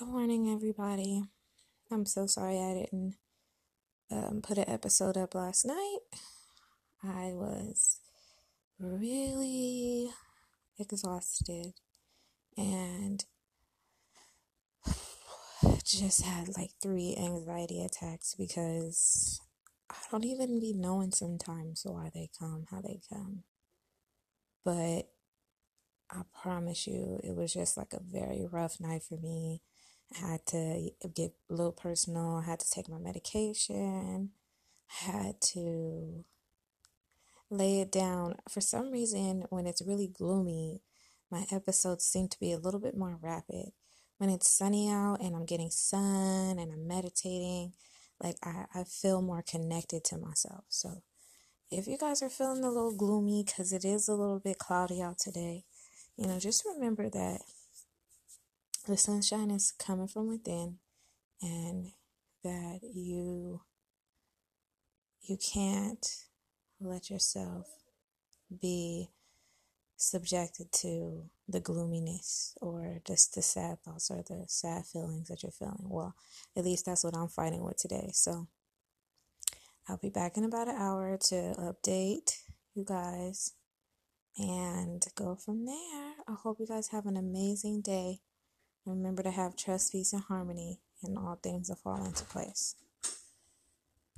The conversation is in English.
Good morning, everybody. I'm so sorry I didn't um, put an episode up last night. I was really exhausted and just had like three anxiety attacks because I don't even be knowing sometimes why they come, how they come. But I promise you, it was just like a very rough night for me. I had to get a little personal. I had to take my medication. I had to lay it down. For some reason, when it's really gloomy, my episodes seem to be a little bit more rapid. When it's sunny out and I'm getting sun and I'm meditating, like I, I feel more connected to myself. So if you guys are feeling a little gloomy because it is a little bit cloudy out today, you know, just remember that the sunshine is coming from within and that you you can't let yourself be subjected to the gloominess or just the sad thoughts or the sad feelings that you're feeling. Well, at least that's what I'm fighting with today. So I'll be back in about an hour to update you guys and go from there. I hope you guys have an amazing day. Remember to have trust, peace, and harmony, and all things will fall into place.